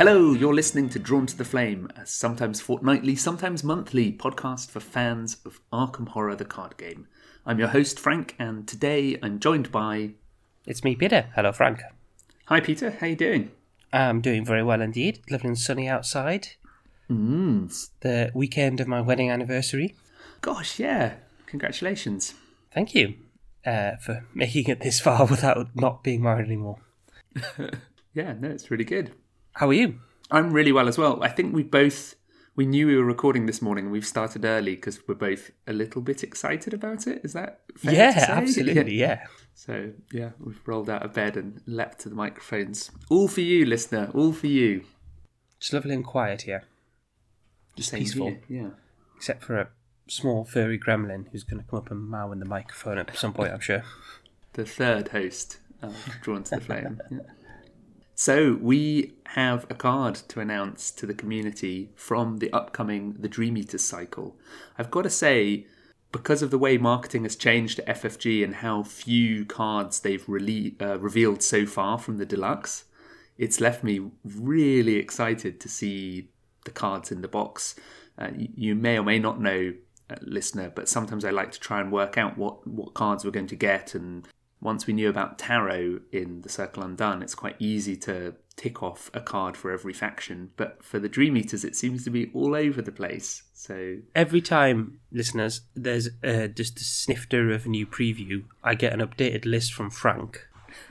Hello, you're listening to Drawn to the Flame, a sometimes fortnightly, sometimes monthly podcast for fans of Arkham Horror the card game. I'm your host, Frank, and today I'm joined by. It's me, Peter. Hello, Frank. Hi, Peter. How you doing? I'm doing very well indeed. Lovely and sunny outside. Mm. It's the weekend of my wedding anniversary. Gosh, yeah. Congratulations. Thank you uh, for making it this far without not being married anymore. Yeah, no, it's really good. How are you? I'm really well as well. I think we both we knew we were recording this morning and we've started early because we're both a little bit excited about it. Is that fair yeah, to say? absolutely. Yeah. So yeah, we've rolled out of bed and leapt to the microphones. All for you, listener. All for you. It's lovely and quiet here, just Same peaceful, here, Yeah. except for a small furry gremlin who's going to come up and mow in the microphone at some point. I'm sure. The third host of Drawn to the Flame. Yeah. So we have a card to announce to the community from the upcoming The Dream Eaters cycle. I've got to say, because of the way marketing has changed at FFG and how few cards they've uh, revealed so far from the deluxe, it's left me really excited to see the cards in the box. Uh, you may or may not know, uh, listener, but sometimes I like to try and work out what, what cards we're going to get. And once we knew about Tarot in the Circle Undone, it's quite easy to tick off a card for every faction. But for the Dream Eaters, it seems to be all over the place. So Every time, listeners, there's uh, just a snifter of a new preview, I get an updated list from Frank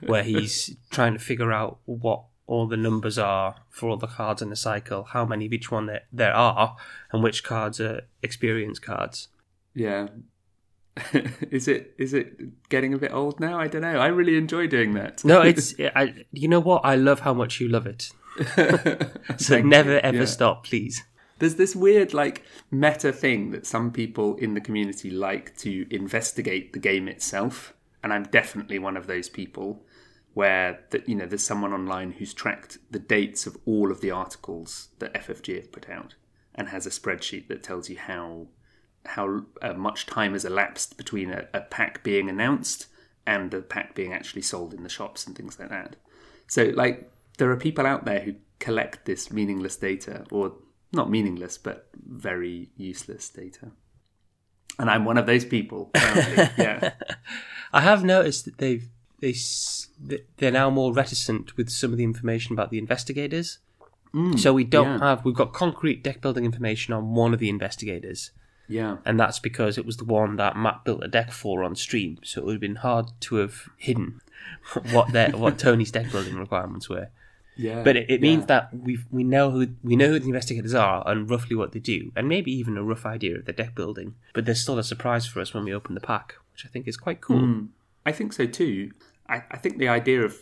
where he's trying to figure out what all the numbers are for all the cards in the cycle, how many of each one there, there are, and which cards are experience cards. yeah. is it is it getting a bit old now? I don't know. I really enjoy doing that. No, it's I, you know what? I love how much you love it. So never ever Yeah. stop, please. There's this weird, like, meta thing that some people in the community like to investigate the game itself. And I'm definitely one of those people where, that you know, there's someone online who's tracked the dates of all of the articles that FFG have put out and has a spreadsheet that tells you how how uh, much time has elapsed between a, a pack being announced and the pack being actually sold in the shops and things like that. So, like, there are people out there who collect this meaningless data, or not meaningless, but very useless data. And I'm one of those people. yeah. I have noticed that they've they they're now more reticent with some of the information about the investigators. so we don't Mm, yeah. have we've got concrete deck building information on one of the investigators, Yeah. and that's because it was the one that Matt built a deck for on stream. So it would have been hard to have hidden what their what Tony's deck building requirements were. Yeah. But it, it yeah. means that we we know who we know who the investigators are and roughly what they do, and maybe even a rough idea of their deck building. But there's still a surprise for us when we open the pack, which I think is quite cool. Hmm. I think so too. I, I think the idea of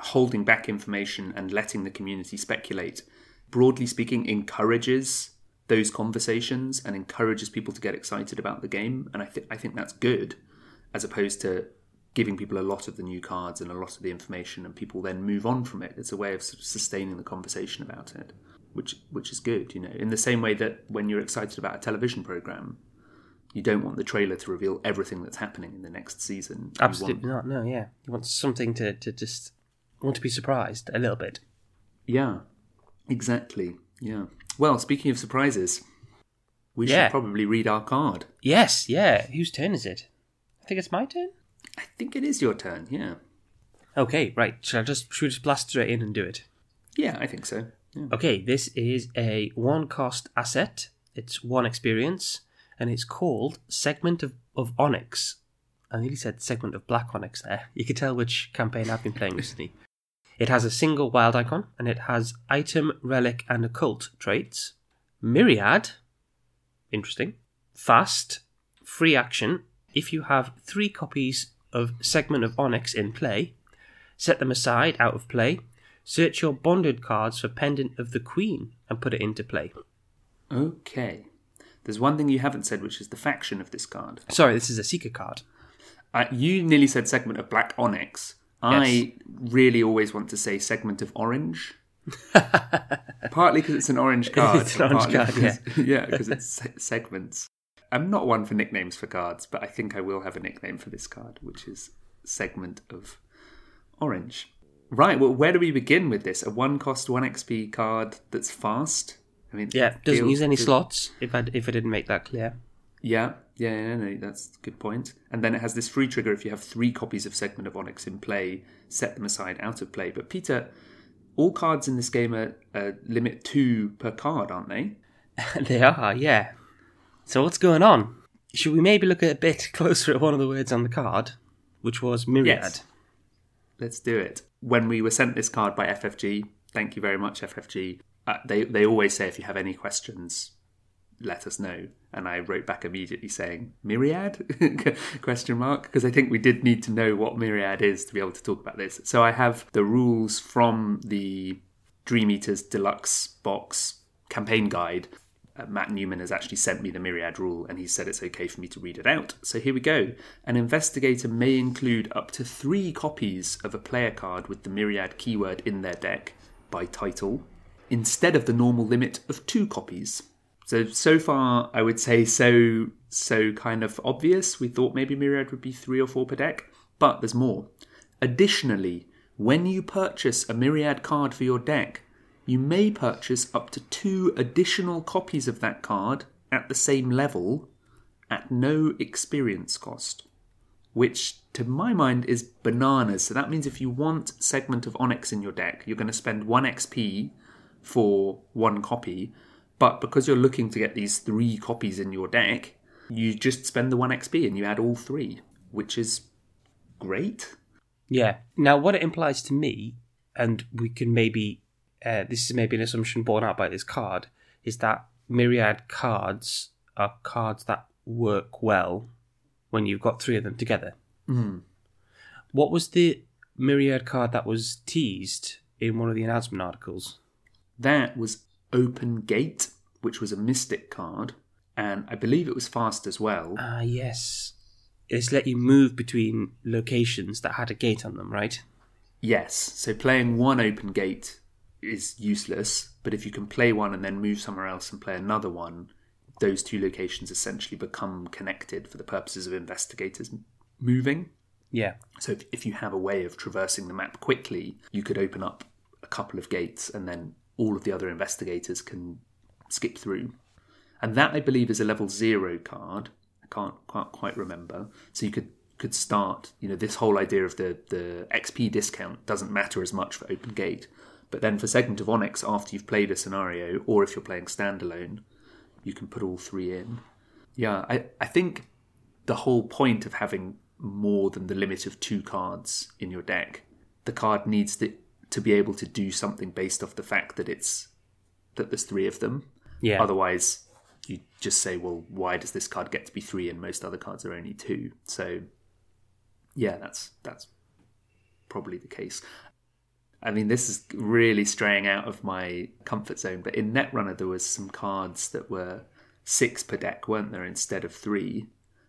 holding back information and letting the community speculate, broadly speaking, encourages those conversations and encourages people to get excited about the game. And I, th- I think that's good, as opposed to giving people a lot of the new cards and a lot of the information, and people then move on from it. It's a way of sort of sustaining the conversation about it, which which is good. You know, in the same way that when you're excited about a television program. You don't want the trailer to reveal everything that's happening in the next season. Absolutely want- not. No, yeah. You want something to, to just want to be surprised a little bit. Yeah, exactly. Yeah. Well, speaking of surprises, we Yeah. should probably read our card. Yes, yeah. Whose turn is it? I think it's my turn. I think it is your turn. Yeah. Okay, right. Shall I just should we just blast straight in and do it? Yeah, I think so. Yeah. Okay, this is a one cost asset. It's one experience, and it's called Segment of, of Onyx. I nearly said Segment of Black Onyx there. You can tell which campaign I've been playing recently. It has a single wild icon, and it has item, relic, and occult traits. Myriad, interesting. Fast, free action. If you have three copies of Segment of Onyx in play, set them aside out of play, search your bonded cards for Pendant of the Queen, and put it into play. Okay. There's one thing you haven't said, which is the faction of this card. Sorry, this is a Seeker card. Uh, you nearly said segment of black onyx. I really always want to say segment of orange. partly because it's an orange card. It's an orange partly card, because- yeah, because it's se- segments. I'm not one for nicknames for cards, but I think I will have a nickname for this card, which is segment of orange. Right. Well, where do we begin with this? A one cost one XP card that's fast. I mean, Yeah, doesn't use any slots. If I if I didn't make that clear. Yeah, yeah, yeah, no, that's a good point. And then it has this free trigger if you have three copies of Segment of Onyx in play, set them aside out of play. But Peter, all cards in this game are, are limit two per card, aren't they? they are, yeah. So what's going on? Should we maybe look a bit closer at one of the words on the card, which was myriad? Yes. Let's do it. When we were sent this card by FFG, thank you very much, FFG. Uh, they they always say if you have any questions, let us know. And I wrote back immediately saying myriad question mark because I think we did need to know what myriad is to be able to talk about this. So I have the rules from the Dream Eaters Deluxe box campaign guide. Uh, Matt Newman has actually sent me the myriad rule and he said it's okay for me to read it out. So here we go. An investigator may include up to three copies of a player card with the myriad keyword in their deck by title instead of the normal limit of two copies. So so far, I would say so so kind of obvious. We thought maybe Myriad would be three or four per deck, but there's more. Additionally, when you purchase a Myriad card for your deck, you may purchase up to two additional copies of that card at the same level at no experience cost. Which, to my mind, is bananas. So that means if you want Segment of Onyx in your deck, you're going to spend one XP for one copy, but because you're looking to get these three copies in your deck, you just spend the one XP and you add all three, which is great. Yeah. Now, what it implies to me, and we can maybe, uh, this is maybe an assumption borne out by this card, is that myriad cards are cards that work well when you've got three of them together. Mm. What was the myriad card that was teased in one of the announcement articles? That was Open Gate, which was a Mystic card, and I believe it was fast as well. Ah, yes. It's let you move between locations that had a gate on them, right? Yes, so playing one Open Gate is useless, but if you can play one and then move somewhere else and play another one, those two locations essentially become connected for the purposes of investigators moving. Yeah. So if, if you have a way of traversing the map quickly, you could open up a couple of gates and then all of the other investigators can skip through. And that I believe is a level zero card. I can't, can't quite remember. So you could could start, you know, this whole idea of the, the XP discount doesn't matter as much for Open Gate. But then for Segment of Onyx, after you've played a scenario, or if you're playing standalone, you can put all three in. Yeah, I, I think the whole point of having more than the limit of two cards in your deck, the card needs to, to be able to do something based off the fact that it's that there's three of them. Yeah. Otherwise, you just say, well, why does this card get to be three and most other cards are only two? So, yeah, that's that's probably the case. I mean, this is really straying out of my comfort zone, but in Netrunner there was some cards that were six per deck, weren't there, instead of three?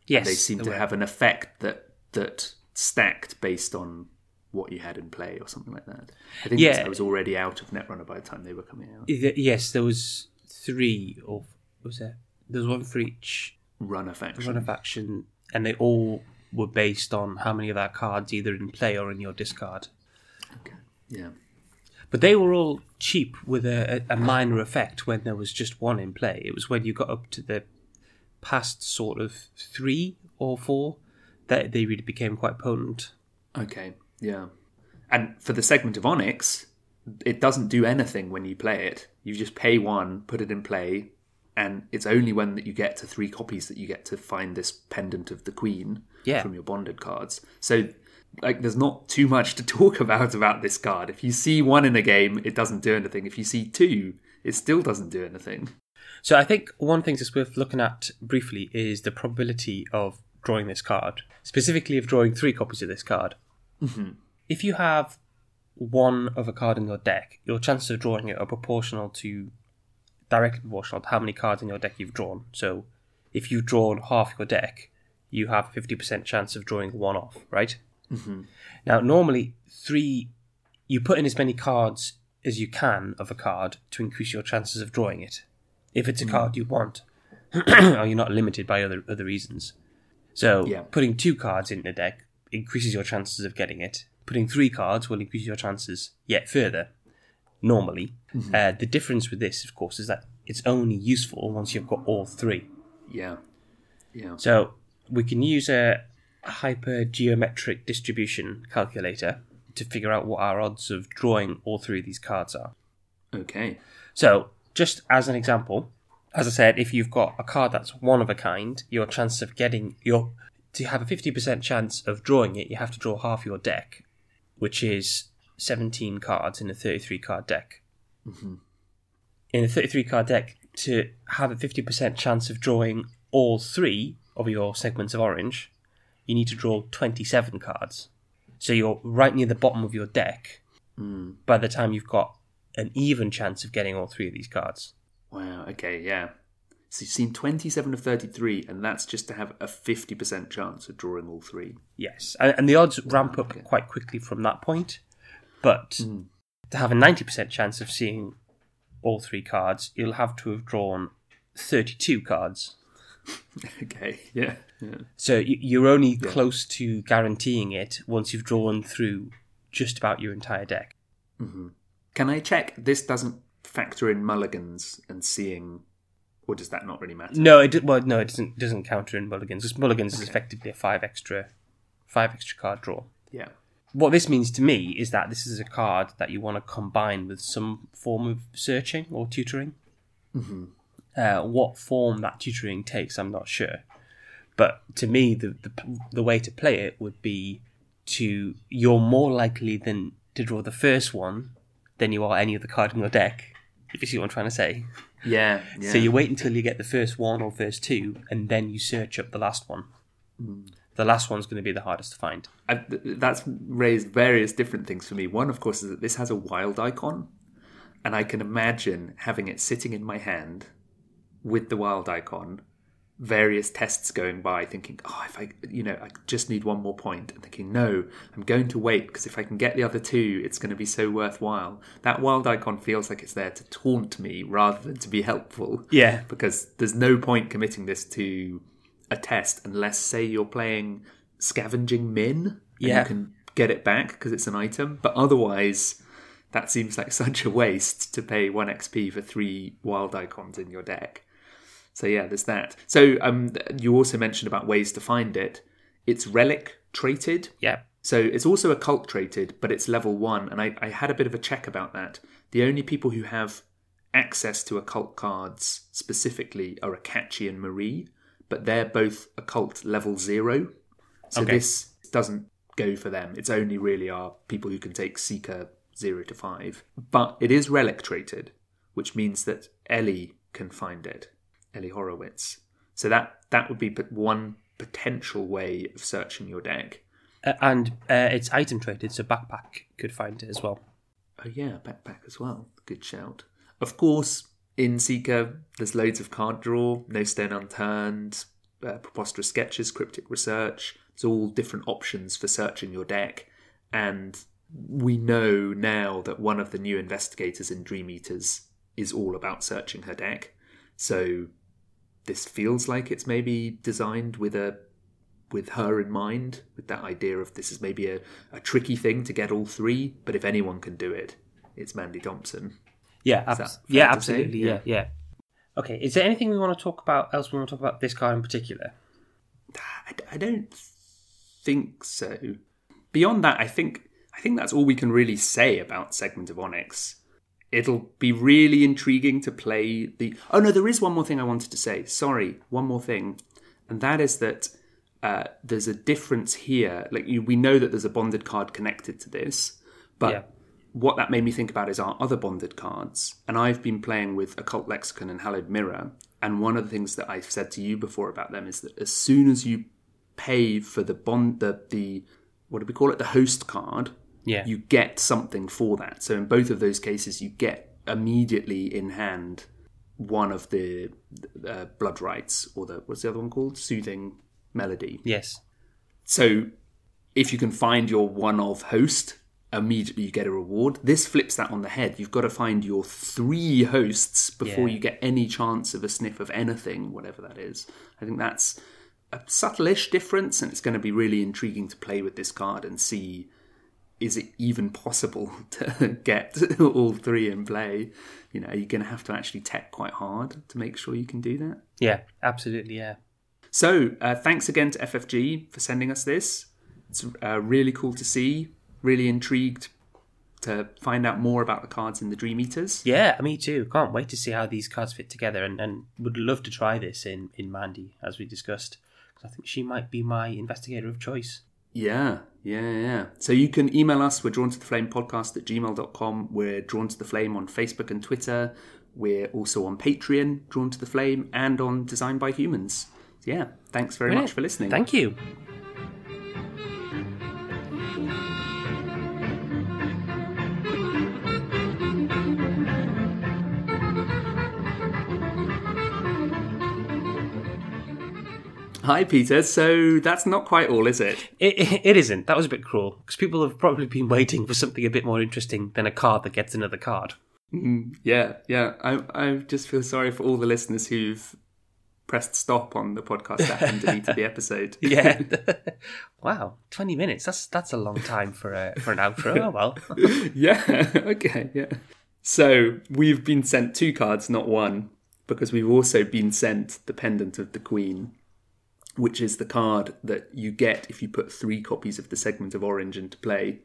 yes. they seem there to were. have an effect that that stacked based on what you had in play or something like that. I think Yeah. I was already out of Netrunner by the time they were coming out. Yes, there was three of was there? There was one for each Runner faction. run of action, and they all were based on how many of our cards either in play or in your discard. Okay. Yeah. But they were all cheap with a a minor effect when there was just one in play. It was when you got up to the past sort of three or four that they really became quite potent. Okay. Yeah. And for the segment of Onyx, it doesn't do anything when you play it. You just pay one, put it in play, and it's only when that you get to three copies that you get to find this pendant of the Queen Yeah. from your bonded cards. So like there's not too much to talk about about this card. If you see one in a game, it doesn't do anything. If you see two, it still doesn't do anything. So I think one thing that's worth looking at briefly is the probability of drawing this card, specifically of drawing three copies of this card. Mm-hmm. If you have one of a card in your deck, your chances of drawing it are proportional to directly proportional to how many cards in your deck you've drawn. So if you've drawn half your deck, you have a fifty percent chance of drawing one off, right? Mm-hmm. Now, normally three, you put in as many cards as you can of a card to increase your chances of drawing it. If it's a mm-hmm. card you want, or oh, you're not limited by other other reasons. So Yeah. putting two cards in the deck increases your chances of getting it Putting three cards will increase your chances yet further. Normally, uh, the difference with this, of course, is that it's only useful once you've got all three. Yeah. Yeah. So we can use a hypergeometric distribution calculator to figure out what our odds of drawing all three of these cards are. Okay. So, just as an example, as I said, if you've got a card that's one of a kind, your chance of getting your to have a fifty percent chance of drawing it, you have to draw half your deck, which is seventeen cards in a thirty-three card deck. Mm-hmm. In a thirty-three card deck, to have a fifty percent chance of drawing all three of your segments of orange, you need to draw twenty-seven cards. So you're right near the bottom of your deck hmm. by the time you've got an even chance of getting all three of these cards. Wow. Okay. Yeah. So you've seen 27 of 33, and that's just to have a 50% chance of drawing all three. Yes, and, the odds ramp up quite quickly from that point. But hmm. to have a 90% chance of seeing all three cards, you'll have to have drawn 32 cards. Okay. Yeah. Yeah. So you're only close to guaranteeing it once you've drawn through just about your entire deck. Mm-hmm. Can I check this doesn't factor in mulligans and seeing, or does that not really matter? No, it well, no, it doesn't doesn't counter in mulligans. Because mulligans is effectively a five extra, five extra card draw. Yeah. What this means to me is that this is a card that you want to combine with some form of searching or tutoring. Mm-hmm. Uh, what form that tutoring takes, I'm not sure. But to me, the, the the way to play it would be to you're more likely than to draw the first one than you are any other card in your deck. If you see what I'm trying to say. Yeah. yeah. So you wait until you get the first one or first two, and then you search up the last one. Hmm. The last one's going to be the hardest to find. I, that's raised various different things for me. One, of course, is that this has a wild icon, and I can imagine having it sitting in my hand with the wild icon, various tests going by, thinking, oh, if I, you know, I just need one more point, and thinking, no, I'm going to wait because if I can get the other two, it's going to be so worthwhile. That wild icon feels like it's there to taunt me rather than to be helpful Yeah, because there's no point committing this to a test unless, say, you're playing scavenging Minh and Yeah. you can get it back because it's an item. But otherwise, that seems like such a waste to pay one XP for three wild icons in your deck. So yeah, there's that. So um, you also mentioned about ways to find it. It's relic traded. yeah, So it's also occult traded, but it's level one, and I, I had a bit of a check about that. The only people who have access to occult cards specifically are Akachi and Marie, but they're both occult level zero. So Okay. this doesn't go for them. It's only really our people who can take Seeker zero to five. But it is relic traded, which means that Ellie can find it. Ellie Horowitz. So that that would be one potential way of searching your deck. Uh, and uh, it's item traded, so backpack could find it as well. Oh yeah, backpack as well. Good shout. Of course, in Seeker, there's loads of card draw, No Stone Unturned, uh, Preposterous Sketches, Cryptic Research. It's all different options for searching your deck. And we know now that one of the new investigators in Dream Eaters is all about searching her deck. So this feels like it's maybe designed with a with her in mind, with that idea of this is maybe a, a tricky thing to get all three, but if anyone can do it, it's Mandy Thompson. Yeah, Is abs- that fair yeah, absolutely. Yeah. yeah, Okay, is there anything we want to talk about else? We want to talk about this card in particular? I, I don't think so. Beyond that, I think I think that's all we can really say about Segment of Onyx. It'll be really intriguing to play the. Oh no, there is one more thing I wanted to say. Sorry, one more thing, and that is that uh, there's a difference here. Like you, we know that there's a bonded card connected to this, but Yeah. what that made me think about is our other bonded cards. And I've been playing with Occult Lexicon and Hallowed Mirror. And one of the things that I've said to you before about them is that as soon as you pay for the bond, the, the what do we call it, the host card, Yeah, you get something for that. So in both of those cases, you get immediately in hand one of the uh, blood rites, or the what's the other one called, soothing melody. yes, So if you can find your one of host, immediately you get a reward. This flips that on the head. You've got to find your three hosts before Yeah. you get any chance of a sniff of anything, whatever that is. I think that's a subtle-ish difference, and it's going to be really intriguing to play with this card and see is it even possible to get all three in play? You know, are you're going to have to actually tech quite hard to make sure you can do that. Yeah, absolutely. Yeah. So, uh, thanks again to FFG for sending us this. It's uh, really cool to see. Really intrigued to find out more about the cards in the Dream Eaters. Yeah, me too. Can't wait to see how these cards fit together, and, and would love to try this in in Mandy as we discussed. Because I think she might be my investigator of choice. Yeah, yeah, yeah. So you can email us. We're drawn to the flame podcast at gmail.com. We're drawn to the flame on Facebook and Twitter. We're also on Patreon, drawn to the flame, and on Design by Humans. Yeah, thanks very Brilliant. much for listening. Thank you. Hi, Peter. So that's not quite all, is it? It, it, it isn't. That was a bit cruel because people have probably been waiting for something a bit more interesting than a card that gets another card. Mm, yeah, yeah. I, I just feel sorry for all the listeners who've pressed stop on the podcast app and deleted the episode. Yeah. wow, twenty minutes. That's that's a long time for a for an outro. Oh well. yeah. Okay. Yeah. So we've been sent two cards, not one, because we've also been sent the pendant of the Queen, which is the card that you get if you put three copies of the segment of orange into play.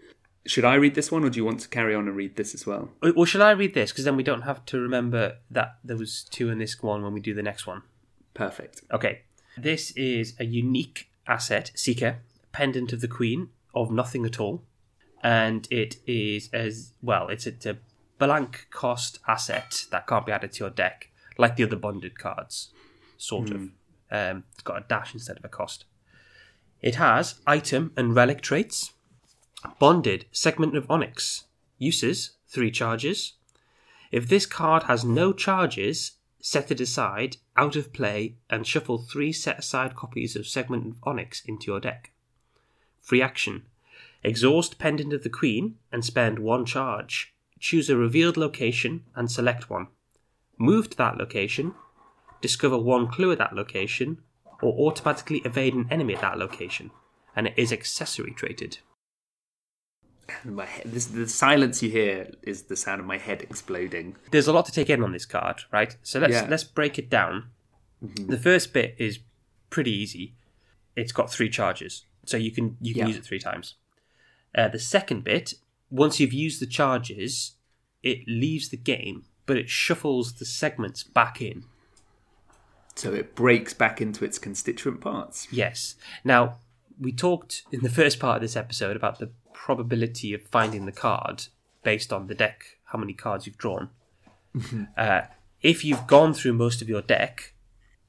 Should I read this one, or do you want to carry on and read this as well? Uh, well, shall I read this? Because then we don't have to remember that there was two in this one when we do the next one. Perfect. Okay. This is a unique asset, Seeker, pendant of the Queen of nothing at all. And it is as well, it's a, it's a blank cost asset that can't be added to your deck, like the other bonded cards, sort hmm. of. Um, it's got a dash instead of a cost. It has item and relic traits, bonded segment of onyx, uses three charges. If this card has no charges, set it aside, out of play, and shuffle three set aside copies of Segment of Onyx into your deck. Free action. Exhaust Pendant of the Queen and spend one charge. Choose a revealed location and select one. Move to that location. Discover one clue at that location, or automatically evade an enemy at that location. And it is accessory traded. My head, this, the silence you hear is the sound of my head exploding. There's a lot to take in on this card, right? So let's Yeah. let's break it down. The first bit is pretty easy. It's got three charges, so you can you can Yeah. use it three times. Uh, the second bit, once you've used the charges, it leaves the game, but it shuffles the segments back in. So it breaks back into its constituent parts. Yes. Now we talked in the first part of this episode about the probability of finding the card based on the deck, how many cards you've drawn. Uh, if you've gone through most of your deck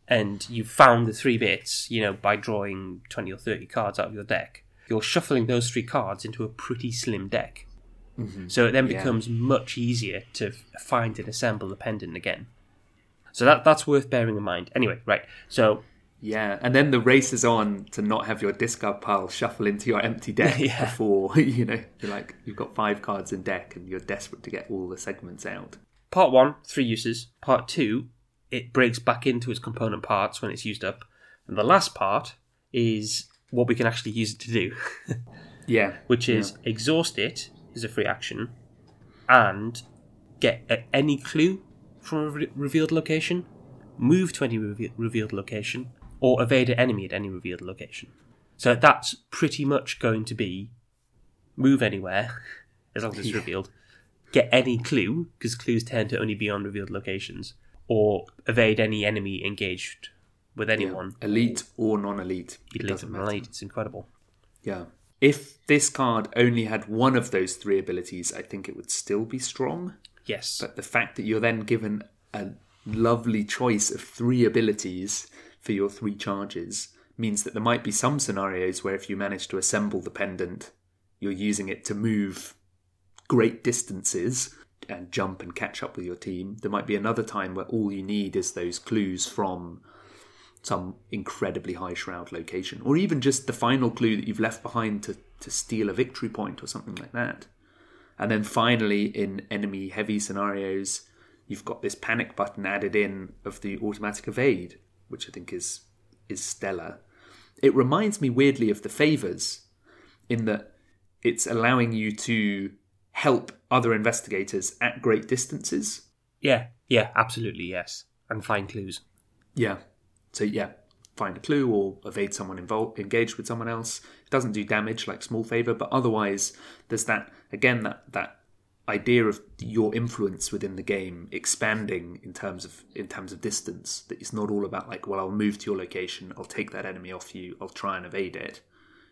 and you've found the three bits, you know, by drawing 20 or 30 cards out of your deck, you're shuffling those three cards into a pretty slim deck. So it then Yeah. becomes much easier to find and assemble the pendant again. So that that's worth bearing in mind. Anyway, right. So Yeah, and then the race is on to not have your discard pile shuffle into your empty deck Yeah. before you know you're like you've got five cards in deck and you're desperate to get all the segments out. Part one, three uses. Part two, it breaks back into its component parts when it's used up. And the last part is what we can actually use it to do, Yeah, which is exhaust it is a free action and get any clue from a re- revealed location, move to any reve- revealed location, or evade an enemy at any revealed location. So that's pretty much going to be move anywhere as long as it's revealed, get any clue because clues tend to only be on revealed locations, or evade any enemy engaged with anyone. elite or non-elite. Elite doesn't and matter. relate. It's incredible. Yeah. If this card only had one of those three abilities, I think it would still be strong. Yes. But the fact that you're then given a lovely choice of three abilities for your three charges means that there might be some scenarios where if you manage to assemble the pendant, you're using it to move great distances and jump and catch up with your team. There might be another time where all you need is those clues from some incredibly high shroud location, or even just the final clue that you've left behind to, to steal a victory point or something like that. And then finally, in enemy heavy scenarios, you've got this panic button added in of the automatic evade, which I think is is stellar. It reminds me weirdly of the favors, in that it's allowing you to help other investigators at great distances. Yeah, yeah, absolutely, yes. And find clues. Yeah. So yeah, find a clue or evade someone involved, engaged with someone else. It doesn't do damage like small favor, but otherwise there's that again that that idea of your influence within the game expanding in terms of in terms of distance. That it's not all about like, well, I'll move to your location, I'll take that enemy off you, I'll try and evade it.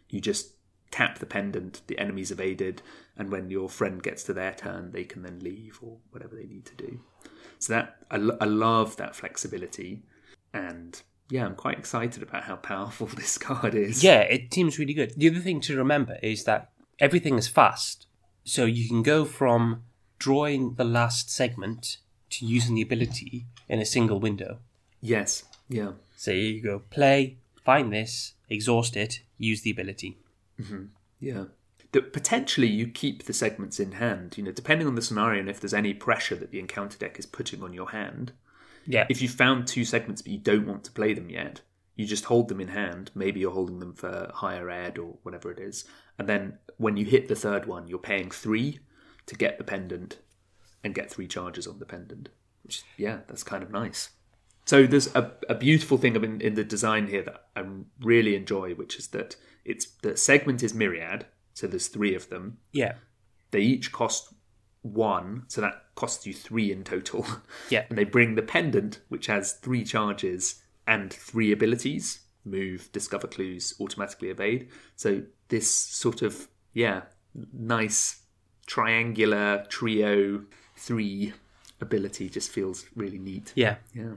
You just tap the pendant, the enemy's evaded, and when your friend gets to their turn, they can then leave or whatever they need to do. So that I, I love that flexibility, and yeah, I'm quite excited about how powerful this card is. Yeah, it seems really good. The other thing to remember is that everything is fast. So you can go from drawing the last segment to using the ability in a single window. Yes. Yeah. So you go play, find this, exhaust it, use the ability. Mm-hmm, yeah. That potentially you keep the segments in hand, you know, depending on the scenario and if there's any pressure that the encounter deck is putting on your hand. Yeah. If you found two segments but you don't want to play them yet, you just hold them in hand. Maybe you're holding them for higher ed or whatever it is. And then when you hit the third one, you're paying three to get the pendant and get three charges on the pendant. Which, yeah, that's kind of nice. So there's a, a beautiful thing in, in the design here that I really enjoy, which is that it's the segment is myriad, so there's three of them. yeah. They each cost one, so that costs you three in total. Yeah. and they bring the pendant, which has three charges and three abilities move, discover clues, automatically evade. So this sort of, yeah, nice triangular trio three ability just feels really neat. Yeah. Yeah.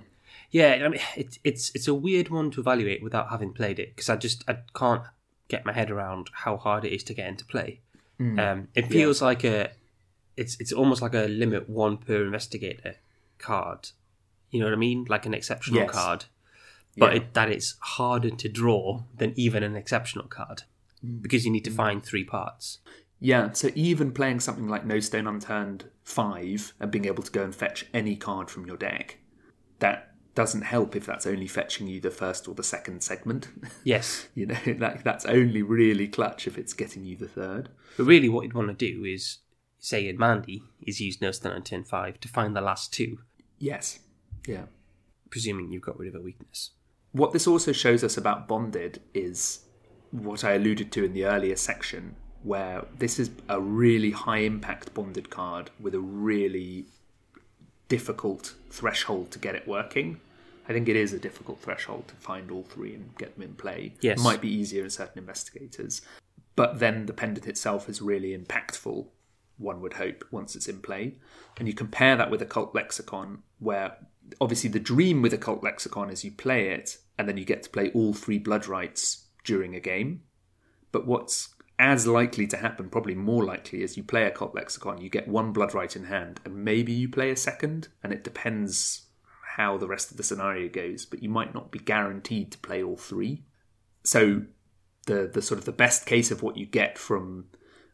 Yeah, I mean, it, it's it's a weird one to evaluate without having played it because I just I can't get my head around how hard it is to get into play. Um, it feels like a it's it's almost like a limit one per investigator card. You know what I mean? Like an exceptional Yes. card, but Yeah. it, that it's harder to draw than even an exceptional card because you need to find three parts. Yeah, so even playing something like No Stone Unturned 5 and being able to go and fetch any card from your deck, that doesn't help if that's only fetching you the first or the second segment. Yes, you know, that, that's only really clutch if it's getting you the third. but really, what you'd want to do is say in Mandy is use No Stone Unturned five to find the last two, Yes. Yeah. presuming you've got rid of a weakness. What this also shows us about Bonded is what I alluded to in the earlier section, where this is a really high impact Bonded card with a really difficult threshold to get it working. I think it is a difficult threshold to find all three and get them in play. Yes. It might be easier in certain investigators. But then the pendant itself is really impactful, one would hope, once it's in play. And you compare that with Occult Lexicon, where obviously the dream with Occult Lexicon is you play it and then you get to play all three blood rites during a game. But what's as likely to happen, probably more likely, is you play Occult Lexicon, you get one blood rite in hand, and maybe you play a second, and it depends how the rest of the scenario goes, but you might not be guaranteed to play all three. So the the sort of the best case of what you get from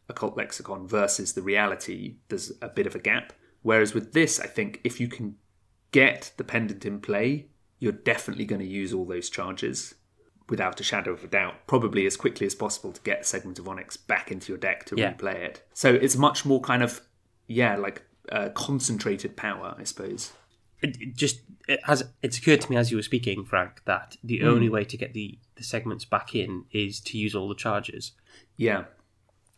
Occult Lexicon versus the reality, there's a bit of a gap. Whereas with this, I think if you can get the pendant in play, you're definitely going to use all those charges without a shadow of a doubt, probably as quickly as possible to get a segment of Onyx back into your deck to Yeah. replay it. So it's much more kind of, yeah, like uh, concentrated power, I suppose. It, it just it has it's occurred to me as you were speaking, Frank, that the only way to get the, the segments back in is to use all the charges. Yeah,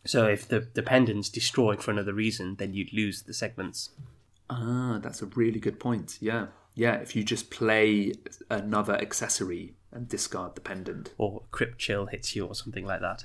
So if the, pendant's destroyed for another reason, then you'd lose the segments. Ah, that's a really good point. Yeah. Yeah, if you just play another accessory and discard the pendant. Or Crypt Chill hits you or something like that.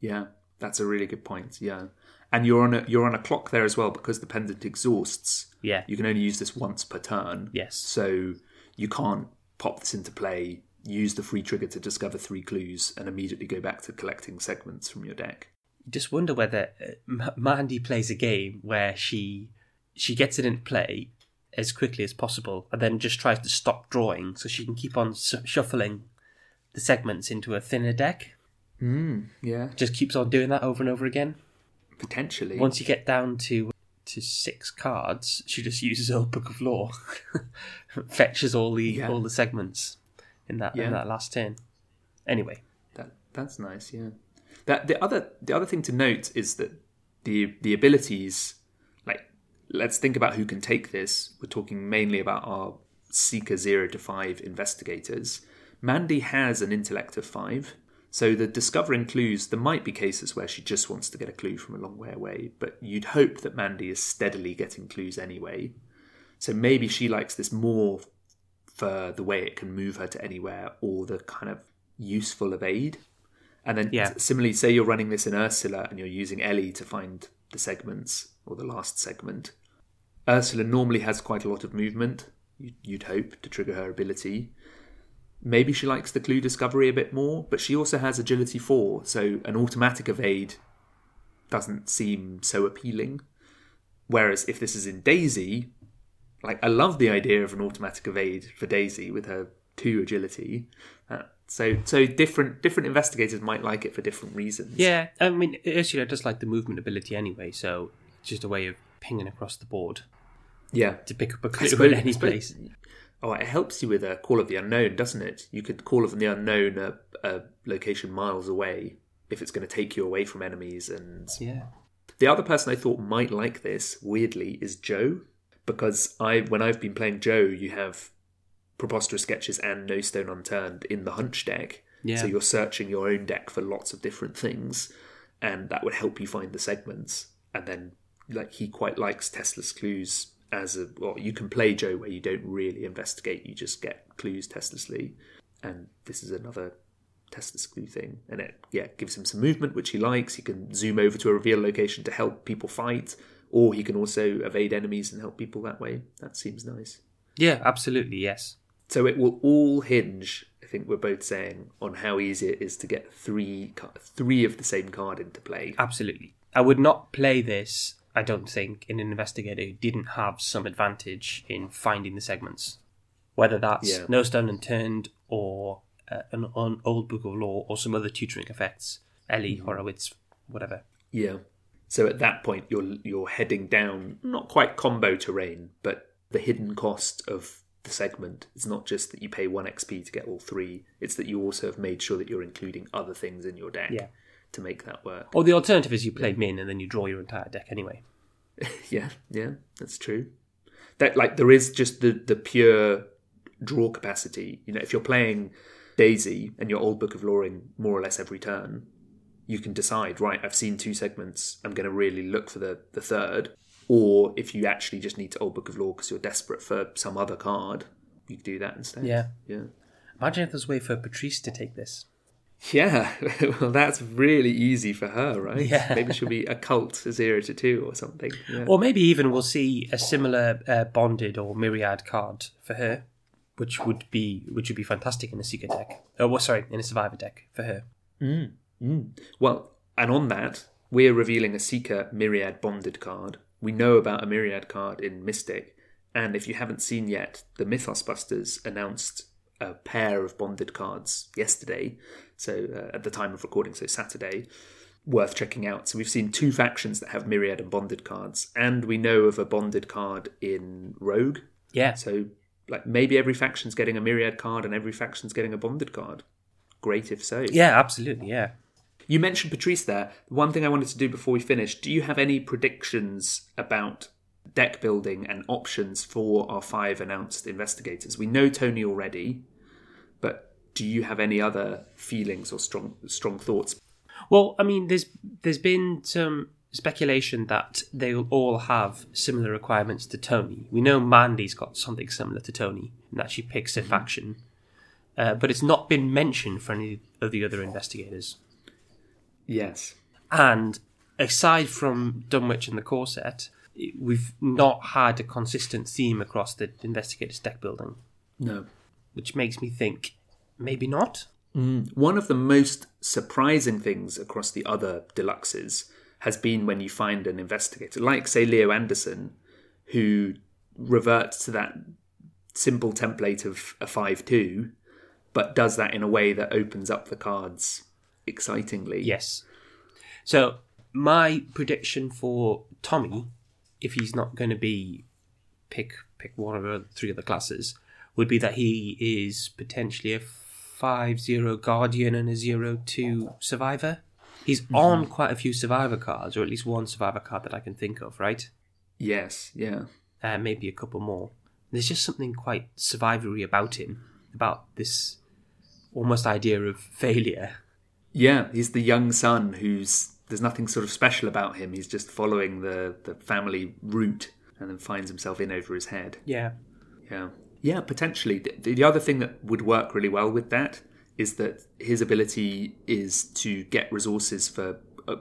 Yeah, that's a really good point. Yeah. And you're on a you're on a clock there as well because the pendant exhausts. Yeah. You can only use this once per turn. Yes. So you can't pop this into play, use the free trigger to discover three clues, and immediately go back to collecting segments from your deck. You just wonder whether uh, M- Mandy plays a game where she she gets it in play as quickly as possible and then just tries to stop drawing so she can keep on s- shuffling the segments into a thinner deck. Yeah. Just keeps on doing that over and over again. Potentially. Once you get down to to six cards, she just uses Old Book of Lore, fetches all the Yeah. all the segments in that Yeah. in that last turn. Anyway, That that's nice, yeah. That the other the other thing to note is that the the abilities like let's think about who can take this. We're talking mainly about our Seeker zero to five investigators. Mandy has an intellect of five. So the discovering clues, there might be cases where she just wants to get a clue from a long way away, but you'd hope that Mandy is steadily getting clues anyway. So maybe she likes this more for the way it can move her to anywhere or the kind of useful of aid. And then Yeah. similarly, say you're running this in Ursula and you're using Ellie to find the segments or the last segment. Ursula normally has quite a lot of movement, you- you'd hope, to trigger her ability. Maybe she likes the clue discovery a bit more, but she also has agility 4, so an automatic evade doesn't seem so appealing. Whereas if this is in Daisy, like I love the idea of an automatic evade for Daisy with her 2 agility. Uh, so so different different investigators might like it for different reasons. Yeah, I mean, Ursula just like the movement ability anyway, so it's just a way of pinging across the board Yeah. to pick up a clue suppose- in any place. Oh, it helps you with a call of the unknown, doesn't it? You could call of the unknown a, a location miles away if it's going to take you away from enemies. And Yeah. the other person I thought might like this, weirdly, is Joe, because I when I've been playing Joe, you have preposterous sketches and no stone unturned in the hunch deck. Yeah. So you're searching your own deck for lots of different things, and that would help you find the segments. And then, like he quite likes testless clues as a well, you can play Joe where you don't really investigate, you just get clues testlessly. And this is another testless clue thing, and it yeah gives him some movement which he likes. He can zoom over to a reveal location to help people fight, or he can also evade enemies and help people that way. That seems nice. Yeah, absolutely, yes. So it will all hinge, I think we're both saying, on how easy it is to get three three of the same card into play. Absolutely. I would not play this, I don't think, in an investigator who didn't have some advantage in finding the segments. Whether that's Yeah. No Stone Unturned or uh, an, an old book of lore or some other tutoring effects, Ellie, Horowitz, whatever. Yeah. So at that point, you're you're heading down not quite combo terrain, but the hidden cost of the segment. It's not just that you pay one XP to get all three; it's that you also have made sure that you're including other things in your deck Yeah. to make that work. Or the alternative is you play Minh and then you draw your entire deck anyway. Yeah, yeah, that's true. That like there is just the the pure draw capacity. You know, if you're playing Daisy and your old book of Loring more or less every turn, you can decide, right, I've seen two segments, I'm going to really look for the, the third. Or if you actually just need to old book of lore because you're desperate for some other card, you do that instead. Yeah. Yeah. Imagine if there's a way for Patrice to take this. Yeah, well, that's really easy for her, right? Yeah. Maybe she'll be occult zero to two or something. Yeah. Or maybe even we'll see a similar uh, bonded or myriad card for her, which would be which would be fantastic in a seeker deck. Oh, well, sorry, in a survivor deck for her. Well, and on that, we're revealing a Seeker Myriad Bonded card. We know about a Myriad card in Mystic, and if you haven't seen yet, the Mythos Busters announced a pair of bonded cards yesterday. So uh, at the time of recording, so Saturday, worth checking out. So we've seen two factions that have Myriad and bonded cards, and we know of a bonded card in Rogue. Yeah, So like maybe every faction's getting a Myriad card and every faction's getting a bonded card. Great if so. yeah, absolutely, yeah. You mentioned Patrice there. One thing I wanted to do before we finish do you have any predictions about deck building and options for our five announced investigators? We know Tony already, but do you have any other feelings or strong strong thoughts? Well, I mean, there's there's been some speculation that they'll all have similar requirements to Tony. We know Mandy's got something similar to Tony, and that she picks a faction, uh, but it's not been mentioned for any of the other investigators. Yes. And aside from Dunwich and the Carcosa, we've not had a consistent theme across the investigators deck building, No. which makes me think maybe not. Mm. One of the most surprising things across the other deluxes has been when you find an investigator, like, say, Leo Anderson, who reverts to that simple template of a 5 2, but does that in a way that opens up the cards excitingly. Yes. So my prediction for Tommy, if he's not going to be pick pick one of the three of the classes, would be that he is potentially a five zero guardian and a zero two survivor. He's on quite a few survivor cards, or at least one survivor card that I can think of, right? Yes, yeah. Uh, maybe a couple more. There's just something quite survivory about him, about this almost idea of failure. Yeah, he's the young son who's there's nothing sort of special about him. He's just following the the family route and then finds himself in over his head. Yeah. Yeah. Yeah, potentially. The, the other thing that would work really well with that is that his ability is to get resources for uh,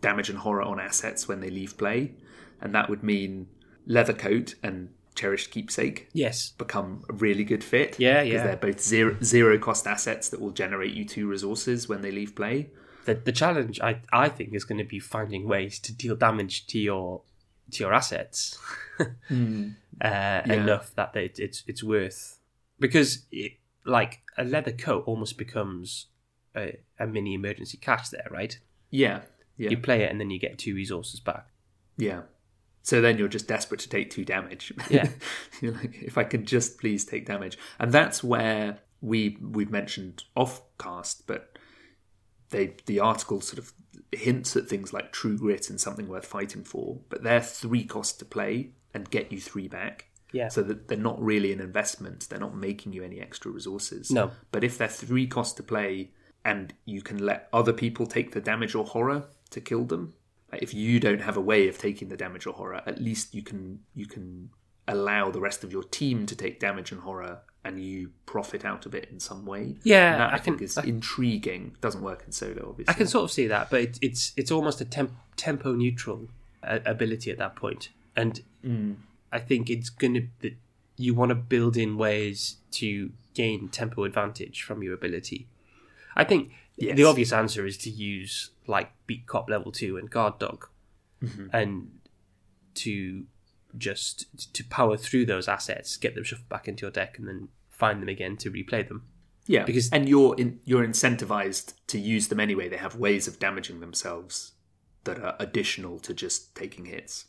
damage and horror on assets when they leave play. And that would mean Leathercoat and Cherished Keepsake Yes. become a really good fit. Yeah, Because yeah. they're both zero, zero cost assets that will generate you two resources when they leave play. The the challenge I I think is going to be finding ways to deal damage to your to your assets uh, enough that they, it's it's worth because it, like a leather coat almost becomes a, a mini emergency cash there, right? Yeah. Yeah. You play it and then you get two resources back. Yeah. So then you're just desperate to take two damage. Yeah. you're like, if I could just please take damage, and that's where we we've mentioned off cast, but they the article sort of hints at things like true grit and something worth fighting for, but they're three cost to play and get you three back. Yeah. So that they're not really an investment. They're not making you any extra resources. No. But if they're three cost to play and you can let other people take the damage or horror to kill them, like if you don't have a way of taking the damage or horror, at least you can you can allow the rest of your team to take damage and horror and you profit out of it in some way. Yeah, And that I, I can- think is I- intriguing. Doesn't work in solo, obviously. I can sort of see that, but it, it's it's almost a temp, tempo neutral uh, ability at that point, and I think it's gonna that you want to build in ways to gain tempo advantage from your ability. I think Yes. the obvious answer is to use like beat cop level two and guard dog, and to just to power through those assets, get them shuffled back into your deck, and then find them again to replay them. Yeah, Because- and you're in, you're incentivized to use them anyway. They have ways of damaging themselves that are additional to just taking hits.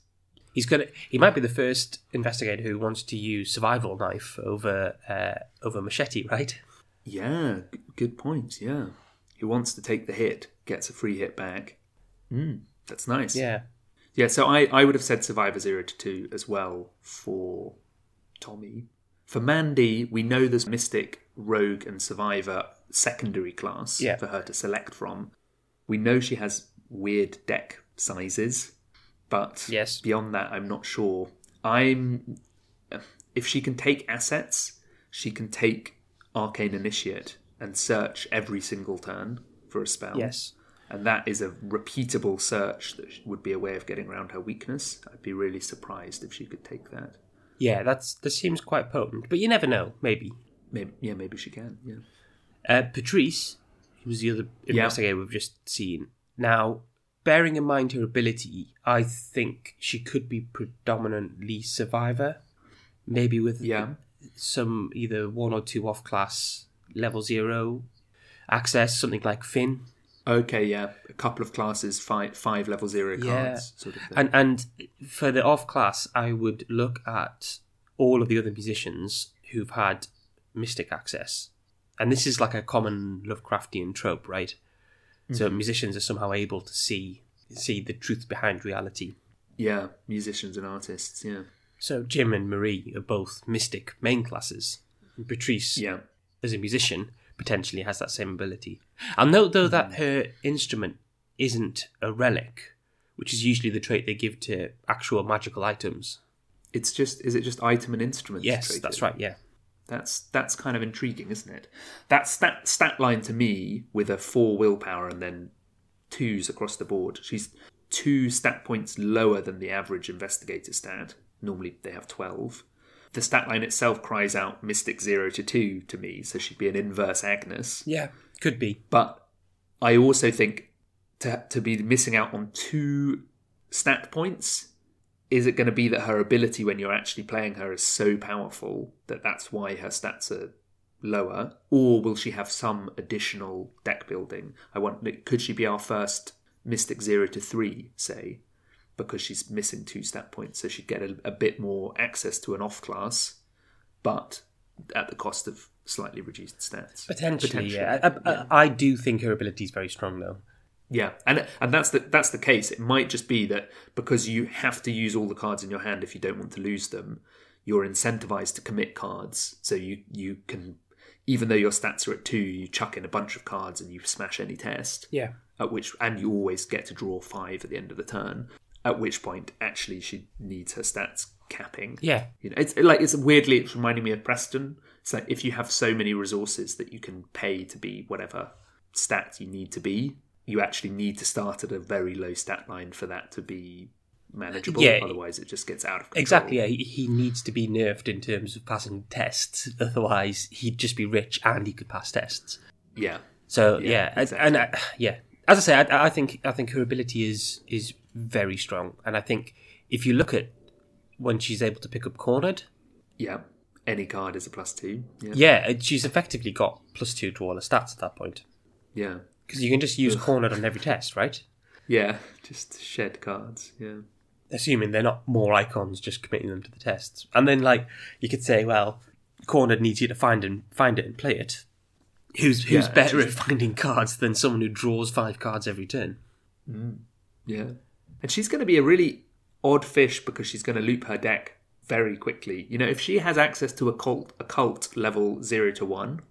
He's gonna. He might be the first investigator who wants to use survival knife over uh, over machete, right? Yeah, g- good point. Yeah, who wants to take the hit gets a free hit back. Mm, that's nice. Yeah, yeah. So I I would have said Survivor zero to two as well for Tommy. For Mandy, we know there's Mystic, Rogue, and Survivor secondary class Yeah. for her to select from. We know she has weird deck sizes, but Yes. beyond that, I'm not sure. I'm if she can take assets, she can take Arcane Initiate and search every single turn for a spell. yes, And that is a repeatable search that would be a way of getting around her weakness. I'd be really surprised if she could take that. yeah. That's that seems quite potent, but you never know. Maybe Maybe, yeah, maybe she can. Yeah. uh, Patrice, who's the other Yeah. investigator we've just seen. Now, bearing in mind her ability, I think she could be predominantly survivor, maybe with Yeah. Some either one or two off class level zero access, something like Finn. Okay, yeah. A couple of classes, five five level zero cards, Yeah. sort of thing. And and for the off class, I would look at all of the other musicians who've had mystic access, and this is like a common Lovecraftian trope, right? So mm-hmm. musicians are somehow able to see see the truth behind reality. yeah, musicians and artists. Yeah. So Jim and Marie are both mystic main classes. And Patrice, Yeah. as a musician, potentially has that same ability. I'll note though that hmm. her instrument isn't a relic, which is usually the trait they give to actual magical items. It's just is it just item and instrument? Yes, that's right. Yeah, That's that's kind of intriguing, isn't it? That stat stat line to me with a four willpower and then twos across the board. She's two stat points lower than the average investigator stat. Normally they have twelve. The stat line itself cries out Mystic zero to two to me, so she'd be an inverse Agnes. yeah, could be. But I also think to to be missing out on two stat points is it going to be that her ability when you're actually playing her is so powerful that that's why her stats are lower or will she have some additional deck building i want could she be our first mystic 0 to 3 say because she's missing two stat points so she'd get a, a bit more access to an off class but at the cost of slightly reduced stats Potentially, Potentially, yeah. I, I, I do think her ability is very strong, though. Yeah, and and that's the that's the case. It might just be that because you have to use all the cards in your hand if you don't want to lose them, you're incentivized to commit cards. So you you can, even though your stats are at two, you chuck in a bunch of cards and you smash any test. Yeah. At which and you always get to draw five at the end of the turn. At which point, actually, she needs her stats capping. Yeah. You know, it's like it's weirdly it's reminding me of Preston. It's like if you have so many resources that you can pay to be whatever stat you need to be, you actually need to start at a very low stat line for that to be manageable. Yeah. Otherwise, it just gets out of control. Exactly. Yeah, he, he needs to be nerfed in terms of passing tests. Otherwise, he'd just be rich and he could pass tests. Yeah. So Yeah, yeah, and- exactly. and uh, yeah, as I say, I, I think I think her ability is is very strong, and I think if you look at when she's able to pick up cornered, Yeah. Any card is a plus two. Yeah. yeah, uh, she's effectively got plus two to all her stats at that point Yeah. because you can just use cornered on every test, right? Yeah. Just shed cards. Yeah. Assuming they're not more icons, just committing them to the tests, and then like you could say, well, cornered needs you to find and find it and play it. Who's who's Yeah, better at finding cards than someone who draws five cards every turn? Yeah. And she's going to be a really odd fish because she's going to loop her deck very quickly. You know, if she has access to a cult, a cult level 0 to 1,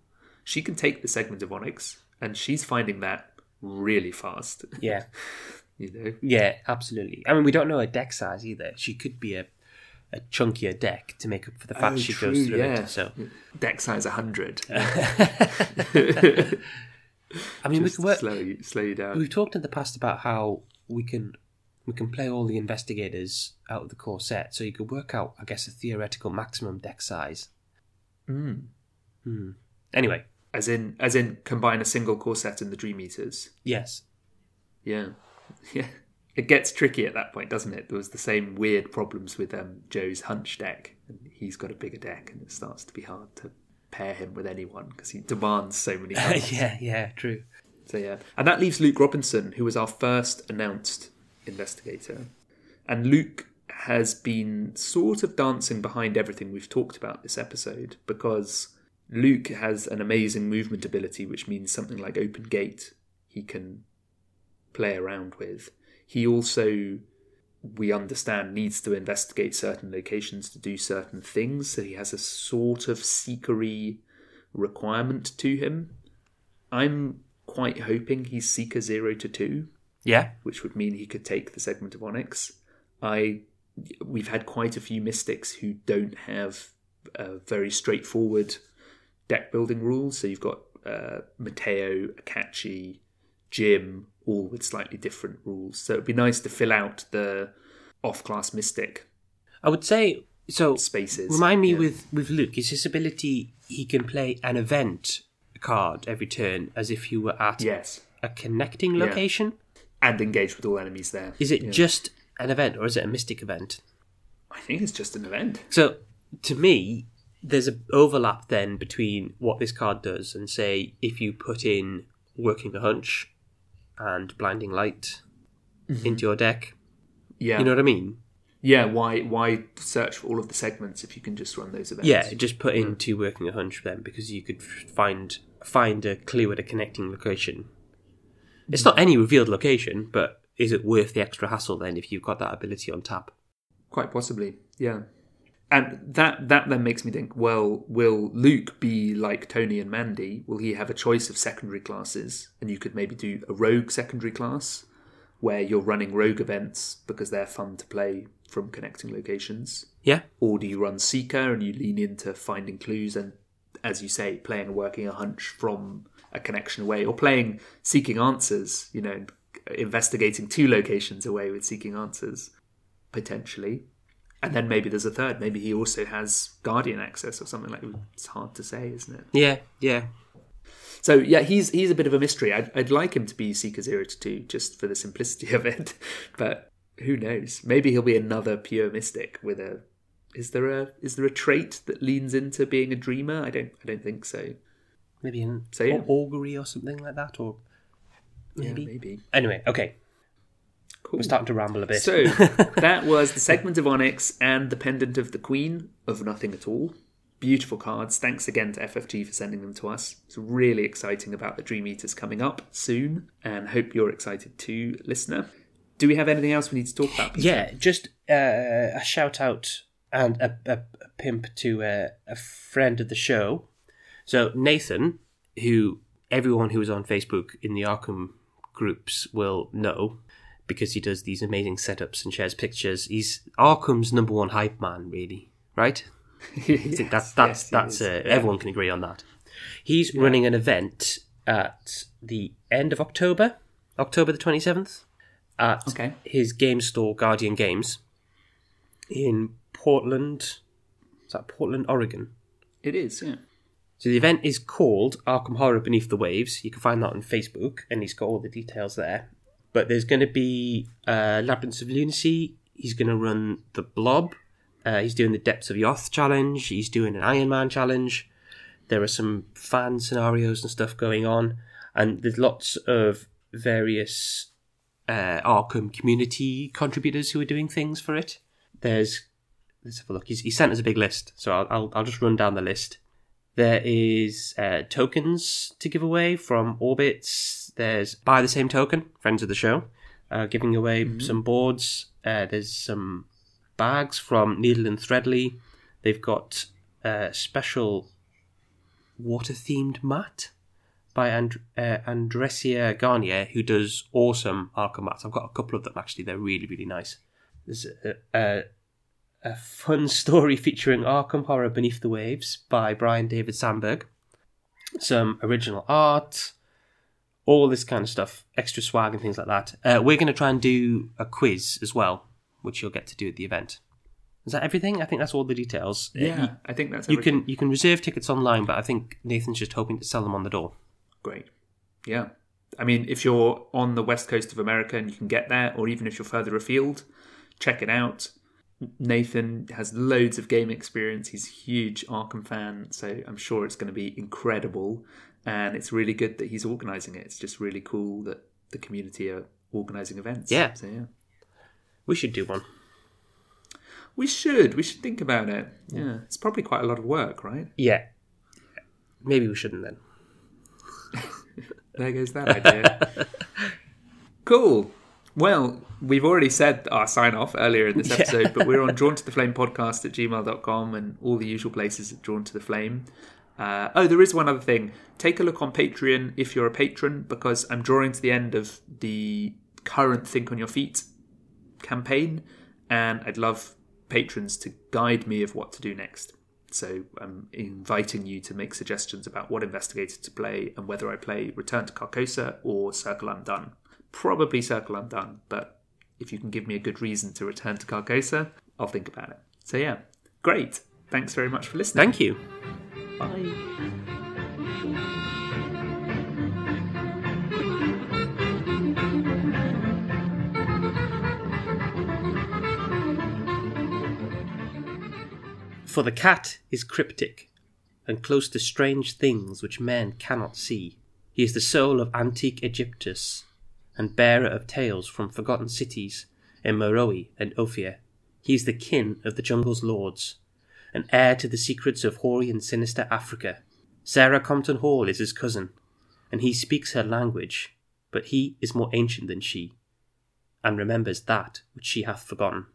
she can take the segment of Onyx and she's finding that really fast. Yeah. you know. Yeah, absolutely. I mean, we don't know her deck size either. She could be a, a chunkier deck to make up for the fact Oh, she true, goes through yeah. it. So, Deck size 100. I mean, we Just can work. slow, you, slow you down. We've talked in the past about how we can we can play all the investigators out of the core set, so you could work out, I guess, a theoretical maximum deck size. Mm. Hmm. Anyway, As in, as in, combine a single core set in the Dream Eaters. yes, Yeah, yeah. It gets tricky at that point, doesn't it? There was the same weird problems with um, Joe's hunch deck, and he's got a bigger deck, and it starts to be hard to pair him with anyone because he demands so many cards. yeah, yeah, true. So yeah, and that leaves Luke Robinson, who was our first announced investigator, and Luke has been sort of dancing behind everything we've talked about this episode because Luke has an amazing movement ability, which means something like Open Gate he can play around with. He also, we understand, needs to investigate certain locations to do certain things, so he has a sort of seekery requirement to him. I'm quite hoping he's Seeker 0 to 2, Yeah, which would mean he could take the segment of Onyx. I we've had quite a few mystics who don't have uh, very straightforward deck building rules. So you've got uh, Mateo, Akachi, Jim, all with slightly different rules. So it'd be nice to fill out the off-class mystic I would say so. spaces. Remind me Yeah. with with Luke is his ability he can play an event card every turn as if you were at yes, a connecting location. And engage with all enemies there. Is it Yeah. just an event or is it a mystic event? I think it's just an event. So to me, there's an overlap then between what this card does and say if you put in working a hunch and blinding light mm-hmm. into your deck. Yeah, You know what I mean? yeah. Why why search for all of the segments if you can just run those events? Yeah, just put into working a hunch then because you could find find a clue at a connecting location. It's not any revealed location, but is it worth the extra hassle then if you've got that ability on tap? Quite possibly, yeah. And that that then makes me think, well, will Luke be like Tony and Mandy? Will he have a choice of secondary classes? And you could maybe do a rogue secondary class where you're running rogue events because they're fun to play from connecting locations. Yeah, Or do you run Seeker and you lean into finding clues and, as you say, playing and working a hunch from a connection away, or playing seeking answers, you know, investigating two locations away with seeking answers, potentially. And then maybe there's a third. Maybe he also has Guardian access or something like It's hard to say, isn't it? yeah, yeah. So yeah, he's he's a bit of a mystery. I'd, I'd like him to be Seeker Zero to Two just for the simplicity of it, but who knows? Maybe he'll be another pure mystic with a. Is there a is there a trait that leans into being a dreamer? I don't I don't think so. Maybe an So, yeah. augury or something like that, or maybe. Yeah, maybe. Anyway, okay, Cool. we're starting to ramble a bit. So that was the segment of Onyx and the pendant of the Queen of Nothing at All. Beautiful cards. Thanks again to FFG for sending them to us. It's really exciting about the Dream Eaters coming up soon, and hope you're excited too, listener. Do we have anything else we need to talk about? Peter? Yeah, just uh, a shout out and a, a, a pimp to uh, a friend of the show. So Nathan, who everyone who is on Facebook in the Arkham groups will know because he does these amazing setups and shares pictures. He's Arkham's number one hype man, really, right? I think that's that's yes, that's uh, Yeah. everyone can agree on that. He's running an event at the end of October, October the twenty seventh, at Okay. his game store Guardian Games in Portland. Is that Portland, Oregon? It is, yeah. So the event is called Arkham Horror Beneath the Waves. You can find that on Facebook, and he's got all the details there. But there's going to be uh, Labyrinths of Lunacy. He's going to run the Blob. Uh, he's doing the Depths of Yoth challenge. He's doing an Iron Man challenge. There are some fan scenarios and stuff going on, and there's lots of various uh, Arkham community contributors who are doing things for it. There's let's have a look. He's, he sent us a big list, so I'll, I'll I'll just run down the list. There is uh, tokens to give away from Orbits. There's buy the same token, friends of the show, uh, giving away some boards. Uh, there's some bags from Needle and Threadly. They've got uh, special water themed mat by and- uh, Andresia Garnier, who does awesome Arkham mats. I've got a couple of them actually. They're really really nice. There's a, a, a fun story featuring Arkham Horror Beneath the Waves by Brian David Sandberg. Some original art, all this kind of stuff, extra swag and things like that. Uh, we're going to try and do a quiz as well, which you'll get to do at the event. Is that everything? I think that's all the details. Uh, Yeah, you, I think that's you everything. can you can reserve tickets online, but I think Nathan's just hoping to sell them on the door. Great. Yeah. I mean, if you're on the west coast of America and you can get there, or even if you're further afield, check it out. Nathan has loads of game experience. He's a huge Arkham fan, so I'm sure it's going to be incredible. And it's really good that he's organising it. It's just really cool that the community are organising events. Yeah. So, yeah. We should do one. We should. We should think about it. Yeah. It's probably quite a lot of work, right? Yeah. Maybe we shouldn't then. There goes that idea. cool. Well, we've already said our sign off earlier in this episode, but we're on drawn to the flame podcast at gmail.com and all the usual places at drawn to the flame. Uh, oh, there is one other thing. Take a look on Patreon if you're a patron, because I'm drawing to the end of the current Think on Your Feet campaign, and I'd love patrons to guide me of what to do next. So I'm inviting you to make suggestions about what investigator to play and whether I play Return to Carcosa or Circle Undone. Probably Circle Undone, but if you can give me a good reason to return to Carcosa, I'll think about it. So yeah, great. Thanks very much for listening. Thank you. Bye. For the cat is cryptic, and close to strange things which men cannot see. He is the soul of antique Aegyptus, and bearer of tales from forgotten cities in Meroe and Ophir. He is the kin of the jungle's lords, and heir to the secrets of hoary and sinister Africa. Sarah Compton Hall is his cousin, and he speaks her language, but he is more ancient than she, and remembers that which she hath forgotten.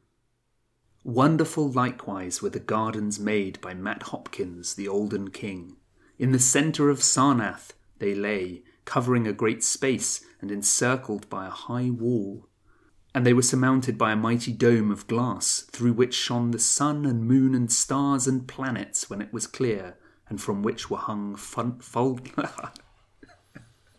Wonderful likewise were the gardens made by Matt Hopkins, the olden king. In the centre of Sarnath they lay, covering a great space and encircled by a high wall. And they were surmounted by a mighty dome of glass, through which shone the sun and moon and stars and planets when it was clear, and from which were hung fun- fold-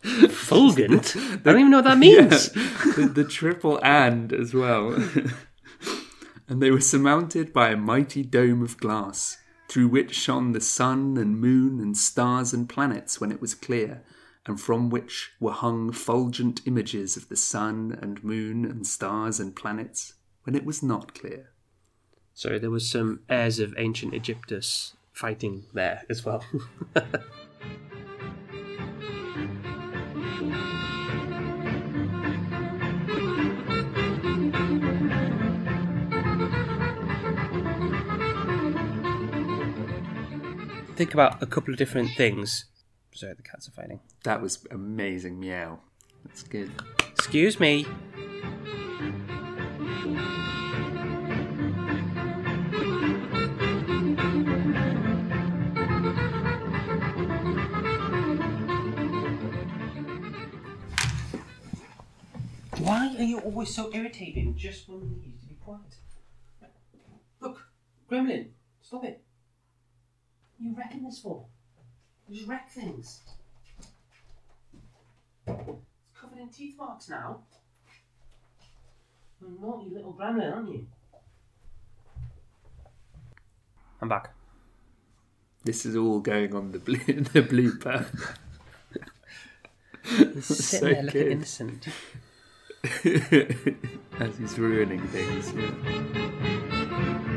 Fulgent? I don't even know what that means. the, the triple and as well. and they were surmounted by a mighty dome of glass, through which shone the sun and moon and stars and planets when it was clear, and from which were hung fulgent images of the sun and moon and stars and planets when it was not clear. So there was some heirs of ancient Aegyptus fighting there as well. think about a couple of different things. Sorry, the cats are fighting. That was amazing meow. That's good. Excuse me. Why are you always so irritating just when we need you to be quiet? Look, Gremlin, stop it. What are you wrecking this for? You just wreck things. It's covered in teeth marks now. You naughty little gremlin, aren't you? I'm back. This is all going on the blue, the blooper. He's sitting so there looking good. innocent. As he's ruining things. Yeah.